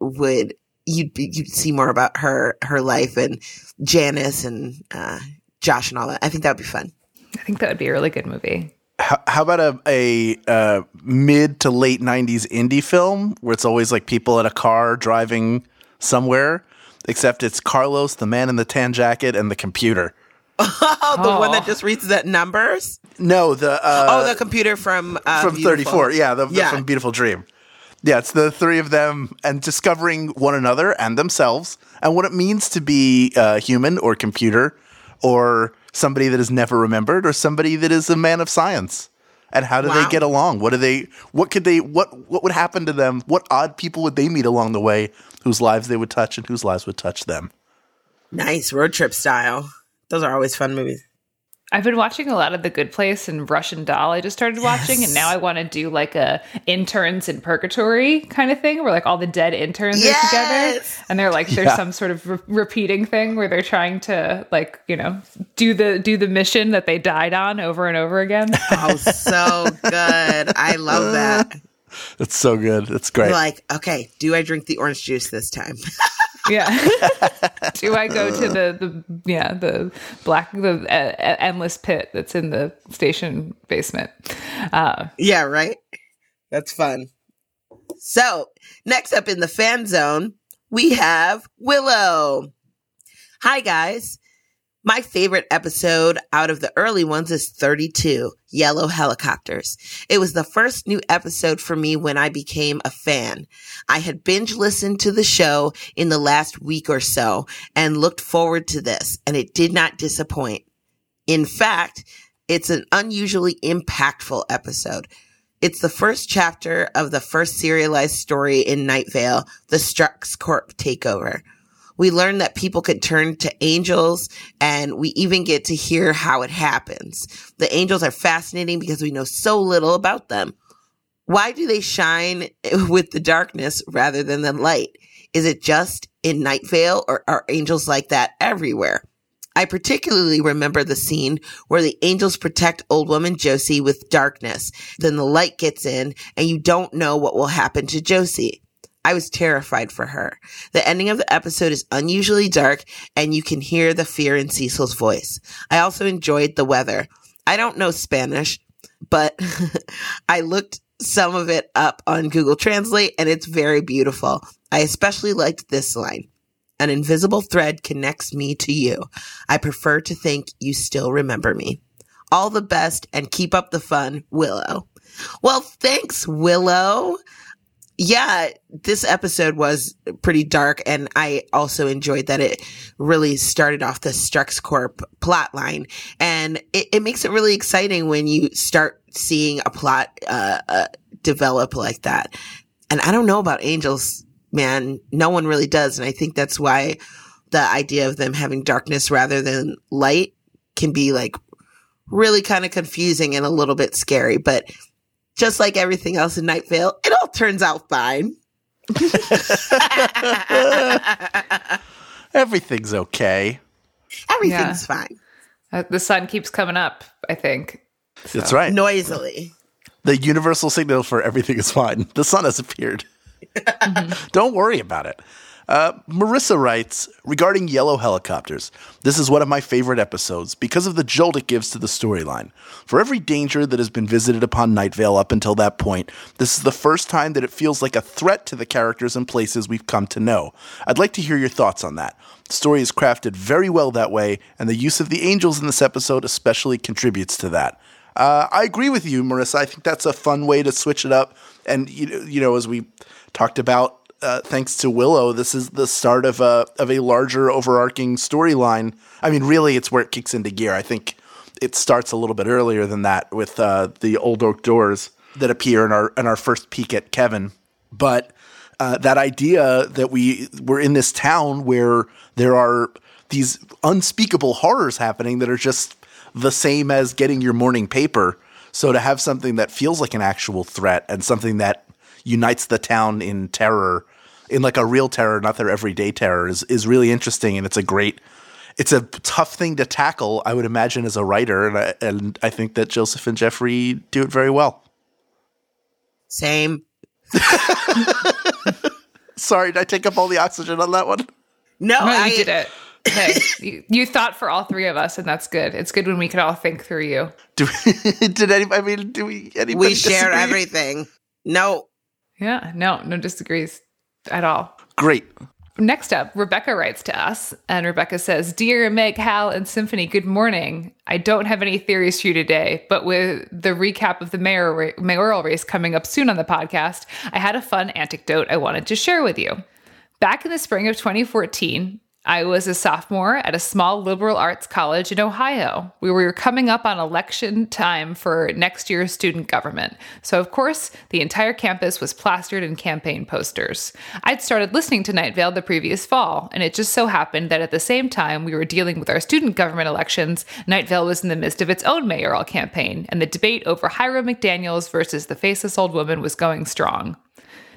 would you'd be, you'd see more about her her life and Janice and uh Josh and all that. I think that would be fun. I think that would be a really good movie. How, how about a, a uh, mid to late 90s indie film where it's always like people in a car driving somewhere, except it's Carlos, the man in the tan jacket, and the computer? Oh, the one that Oh. just reads that numbers. No, the uh, oh, the computer from uh, from Beautiful. 34. Yeah, the, the- Yeah. from Beautiful Dream. Yeah, it's the three of them and discovering one another and themselves and what it means to be uh, human or computer or somebody that is never remembered or somebody that is a man of science. And how do Wow. they get along? What do they? What could they? What what would happen to them? What odd people would they meet along the way? Whose lives they would touch and whose lives would touch them? Nice road trip style. Those are always fun movies. I've been watching a lot of The Good Place and Russian Doll. I just started watching, and now I want to do like a interns in purgatory kind of thing, where like all the dead interns are together, and they're like there's Yeah. some sort of re- repeating thing where they're trying to like you know do the do the mission that they died on over and over again. Oh, so good. I love that. It's so good. It's great. Like, okay, do I drink the orange juice this time? yeah. do I go to the the yeah the black the uh, endless pit that's in the station basement? Uh, yeah, right? That's fun. So, next up in the fan zone, we have Willow. Hi, guys. My favorite episode out of the early ones is 32 Yellow Helicopters. It was the first new episode for me when I became a fan. I had binge listened to the show in the last week or so and looked forward to this, and it did not disappoint. In fact, it's an unusually impactful episode. It's the first chapter of the first serialized story in Night Vale, the Strex Corp takeover. We learn that people can turn to angels and we even get to hear how it happens. The angels are fascinating because we know so little about them. Why do they shine with the darkness rather than the light? Is it just in Night Vale or are angels like that everywhere? I particularly remember the scene where the angels protect old woman Josie with darkness. Then the light gets in and you don't know what will happen to Josie. I was terrified for her. The ending of the episode is unusually dark and you can hear the fear in Cecil's voice. I also enjoyed the weather. I don't know Spanish, but I looked some of it up on Google Translate and it's very beautiful. I especially liked this line. An invisible thread connects me to you. I prefer to think you still remember me. All the best and keep up the fun, Willow. Well, thanks, Willow. Yeah, this episode was pretty dark, and I also enjoyed that it really started off the Strex Corp plot line, and it, it makes it really exciting when you start seeing a plot uh, uh, develop like that. And I don't know about angels, man. No one really does, and I think that's why the idea of them having darkness rather than light can be like really kind of confusing and a little bit scary, but just like everything else in Night Vale, it all turns out fine. Everything's okay. Everything's fine. uh, the sun keeps coming up. I think. That's right. Noisily. The universal signal for everything is fine. The sun has appeared. Don't worry about it. Uh, Marissa writes regarding yellow helicopters. This is one of my favorite episodes because of the jolt it gives to the storyline. For every danger that has been visited upon Night Vale up until that point, this is the first time that it feels like a threat to the characters and places we've come to know. I'd like to hear your thoughts on that. The story is crafted very well that way, and the use of the angels in this episode especially contributes to that. Uh, I agree with you, Marissa. I think that's a fun way to switch it up. And you you know, as we talked about, uh, thanks to Willow, this is the start of a of a larger overarching storyline. I mean, really, it's where it kicks into gear. I think it starts a little bit earlier than that with uh, the old oak doors that appear in our in our first peek at Kevin. But uh, that idea that we we're in this town where there are these unspeakable horrors happening that are just the same as getting your morning paper. So to have something that feels like an actual threat and something that unites the town in terror, in like a real terror, not their everyday terror, is is really interesting, and it's a great it's a tough thing to tackle, I would imagine, as a writer, and I, and I think that Joseph and Jeffrey do it very well. Same. Sorry, did I take up all the oxygen on that one? No, No, I you did it. Hey, you, you thought for all three of us, and that's good. It's good when we can all think through you. Do did anybody? I mean, do we? Anybody We share disagree? everything. No, Yeah, no, no disagrees at all. Great. Next up, Rebecca writes to us, and Rebecca says, Dear Meg, Hal, and Symphony, good morning. I don't have any theories for you today, but with the recap of the mayor, mayoral race coming up soon on the podcast, I had a fun anecdote I wanted to share with you. Back in the spring of 2014, I was a sophomore at a small liberal arts college in Ohio. We were coming up on election time for next year's student government. So, of course, the entire campus was plastered in campaign posters. I'd started listening to Night Vale the previous fall, and it just so happened that at the same time we were dealing with our student government elections, Night Vale was in the midst of its own mayoral campaign, and the debate over Hiram McDaniels versus the faceless old woman was going strong.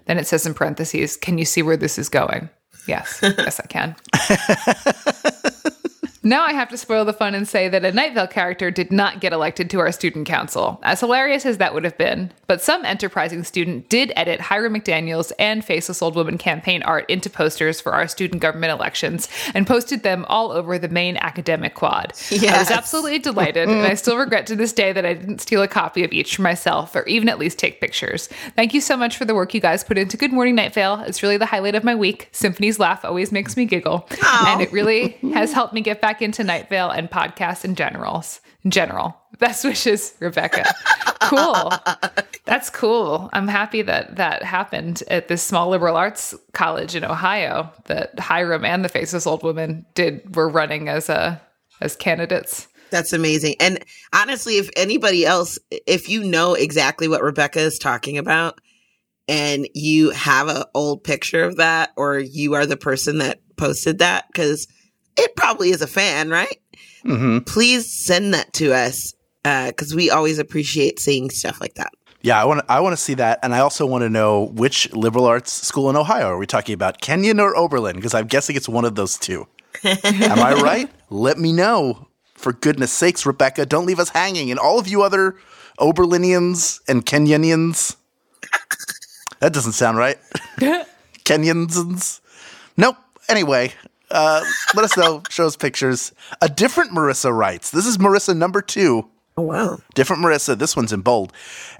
Then it says in parentheses, Can you see where this is going? Yes, yes, I can. Now I have to spoil the fun and say that a Night Vale character did not get elected to our student council, as hilarious as that would have been. But some enterprising student did edit Hiram McDaniels and Faceless Old Woman campaign art into posters for our student government elections and posted them all over the main academic quad. I was absolutely delighted, and I still regret to this day that I didn't steal a copy of each for myself or even at least take pictures. Thank you so much for the work you guys put into Good Morning Night Vale. It's really the highlight of my week. Symphony's laugh always makes me giggle, and it really has helped me get back into Night Vale and podcasts in general. In general. Best wishes, Rebecca. cool. That's cool. I'm happy that that happened at this small liberal arts college in Ohio. That Hiram and the Faceless Old Woman did were running as a as candidates. that's amazing. And honestly, if anybody else, if you know exactly what Rebecca is talking about and you have an old picture of that, or you are the person that posted that, because it probably is a fan, right? hmm Please send that to us because we always appreciate seeing stuff like that. Yeah, I want to. I want to see that, and I also want to know which liberal arts school in Ohio are we talking about, Kenyon or Oberlin? Because I'm guessing it's one of those two. Am I right? Let me know. For goodness sakes, Rebecca, don't leave us hanging. And all of you other Oberlinians and Kenyanians. That doesn't sound right. Kenyans. Nope. Anyway, uh, let us know. Show us pictures. A different Marissa writes. This is Marissa number two. Oh, wow. Different Marissa, this one's in bold.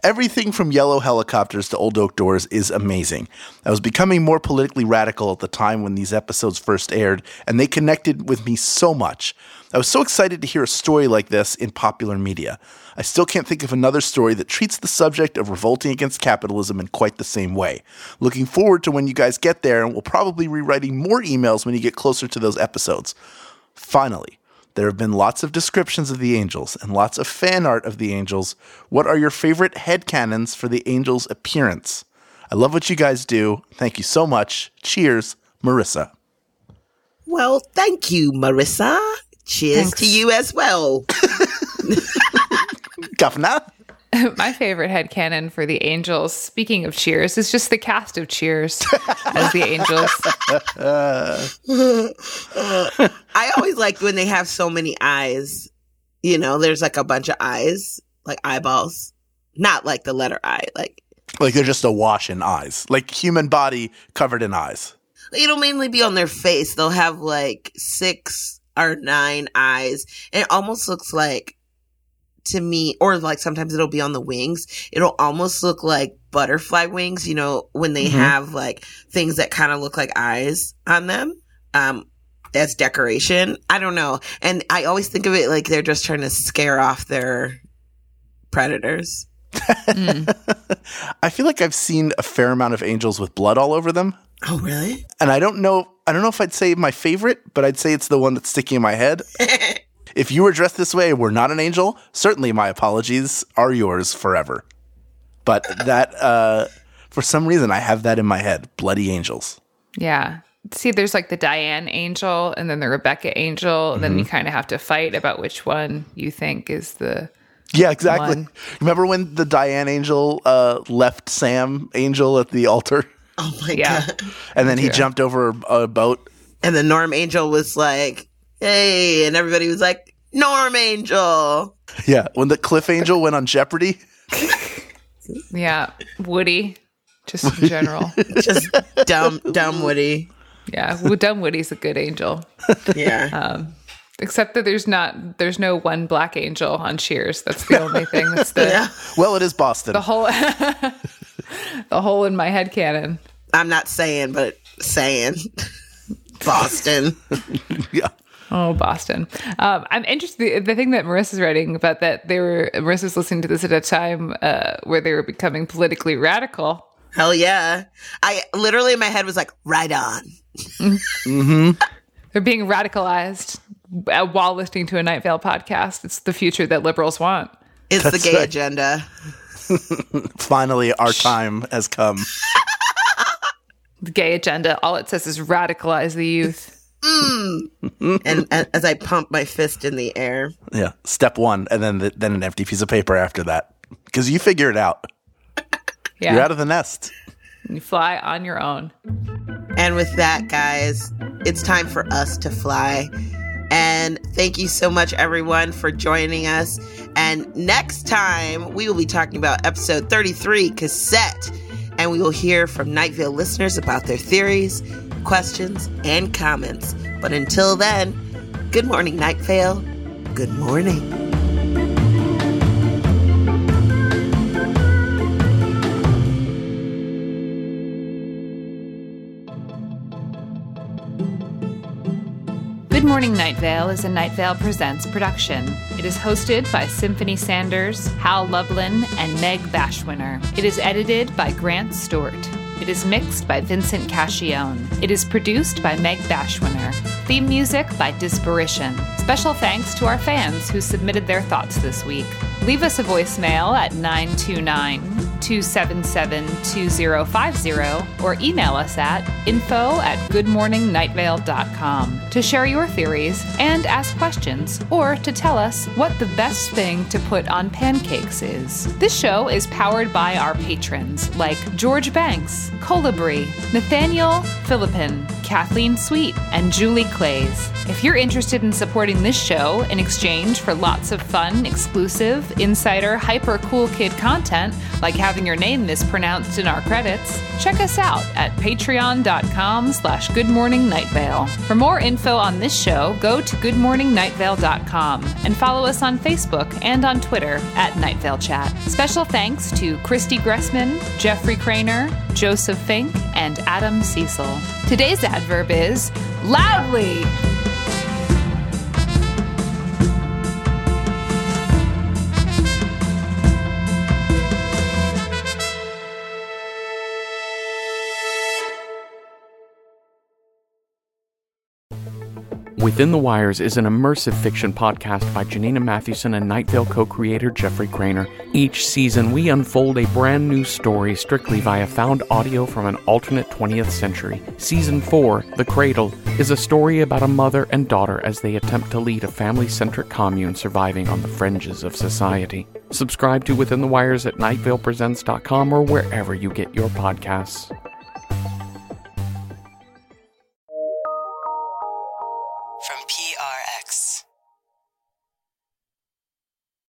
Everything from yellow helicopters to old oak doors is amazing. I was becoming more politically radical at the time when these episodes first aired, and they connected with me so much. I was so excited to hear a story like this in popular media. I still can't think of another story that treats the subject of revolting against capitalism in quite the same way. Looking forward to when you guys get there, and we'll probably be writing more emails when you get closer to those episodes. Finally, there have been lots of descriptions of the angels and lots of fan art of the angels. What are your favorite headcanons for the angels' appearance? I love what you guys do. Thank you so much. Cheers, Marissa. Well, thank you, Marissa. Cheers Thanks. to you as well. Governor? My favorite head headcanon for the Angels, speaking of Cheers, is just the cast of Cheers as the Angels. I always like when they have so many eyes. You know, there's like a bunch of eyes, like eyeballs. Not like the letter I. Like Like they're just awash in eyes, like human body covered in eyes. it'll mainly be on their face. They'll have like six or nine eyes. And it almost looks like to me, or like sometimes it'll be on the wings. It'll almost look like butterfly wings, you know, when they Mhm. have like things that kind of look like eyes on them. Um, as decoration. I don't know. And I always think of it like they're just trying to scare off their predators. Mm. I feel like I've seen a fair amount of angels with blood all over them. Oh, really? And I don't know I don't know if I'd say my favorite, but I'd say it's the one that's sticking in my head. If you were dressed this way and were not an angel, certainly my apologies are yours forever. But that, uh, for some reason, I have that in my head bloody angels. Yeah. See, there's like the Diane Angel and then the Rebecca Angel. And then you kind of have to fight about which one you think is the. Yeah, exactly. One. Remember when the Diane angel uh, left Sam angel at the altar? Oh my Yeah. God. And then he Yeah. jumped over a boat. And the Norm Angel was like, hey, and everybody was like, Norm Angel. Yeah, when the Cliff Angel went on Jeopardy. Yeah, Woody, just in general. Just dumb, dumb Woody. yeah, well, dumb Woody's a good angel. Yeah. Um, except that there's not, there's no one black angel on Cheers. That's the only thing. That's the yeah. Well, it is Boston. the whole, the hole in my head cannon. I'm not saying, but saying. Boston. yeah. Oh, Boston. Um, I'm interested. The thing that Marissa's writing about that they were Marissa's listening to this at a time uh, where they were becoming politically radical. Hell yeah. I literally in my head was like, right on. They're being radicalized uh, while listening to a Night Vale podcast. It's the future that liberals want. It's the gay right. agenda. Finally, our time has come. The gay agenda. All it says is radicalize the youth. Mm. And as I pump my fist in the air. Yeah. Step one, and then the, then an empty piece of paper after that, because you figure it out. Yeah, You're out of the nest. you fly on your own. And with that, guys, it's time for us to fly. And thank you so much, everyone, for joining us. And next time, we will be talking about episode 33, Cassette. And we will hear from Night Vale listeners about their theories, questions, and comments. But until then, good morning, Night Vale. Good morning. Good Morning Night Vale is a Night Vale Presents production. It is hosted by Symphony Sanders, Hal Lublin, and Meg Bashwiner. It is edited by Grant Stewart. It is mixed by Vincent Cacchione. It is produced by Meg Bashwiner. Theme music by Disparition. Special thanks to our fans who submitted their thoughts this week. Leave us a voicemail at 929 277 2050 or email us at info at goodmorningnightvale.com to share your theories and ask questions or to tell us what the best thing to put on pancakes is. This show is powered by our patrons like George Banks, Colibri, Nathaniel Philippin, Kathleen Sweet, and Julie Clays. If you're interested in supporting this show in exchange for lots of fun, exclusive, insider, hyper cool kid content, like having your name mispronounced in our credits, check us out at patreon.com slash goodmorningnightvale. For more info on this show, go to goodmorningnightvale.com and follow us on Facebook and on Twitter at Night Vale Chat. Special thanks to Cristy Gressman, Jeffrey Cranor, Joseph Fink, and Adam Cecil. Today's adverb is loudly. Within the Wires is an immersive fiction podcast by Janina Matthewson and Night Vale co creator Jeffrey Cranor. Each season, we unfold a brand new story strictly via found audio from an alternate 20th century. Season 4, The Cradle, is a story about a mother and daughter as they attempt to lead a family centric commune surviving on the fringes of society. Subscribe to Within the Wires at nightvalepresents.com or wherever you get your podcasts.